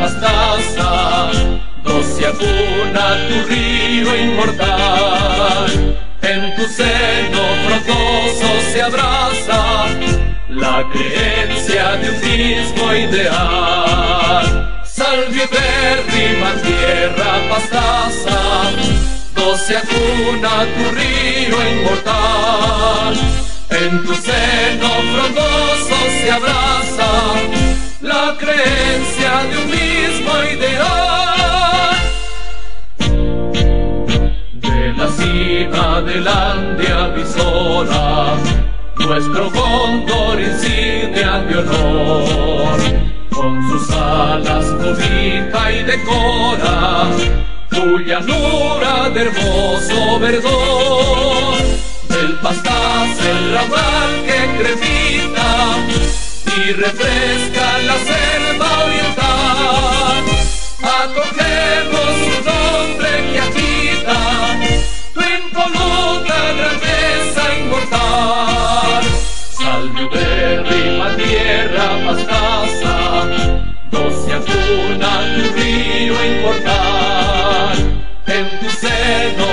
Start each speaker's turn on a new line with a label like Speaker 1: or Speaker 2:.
Speaker 1: pastaza, doce acuna tu río inmortal. En tu seno frondoso se abraza la creencia de un mismo ideal. Salve man tierra pastaza, doce acuna tu río inmortal. En tu seno frondoso se abraza la creencia de un mismo ideal. De la cima del Ande avisora, nuestro cóndor insignia de honor, con sus alas cobija y decora tu llanura de hermoso verdor, y refresca la selva oriental. Acogemos su nombre que agita tu impoluta grandeza inmortal. Salve verde tierra más casa, no se acuna tu río inmortal. En tu seno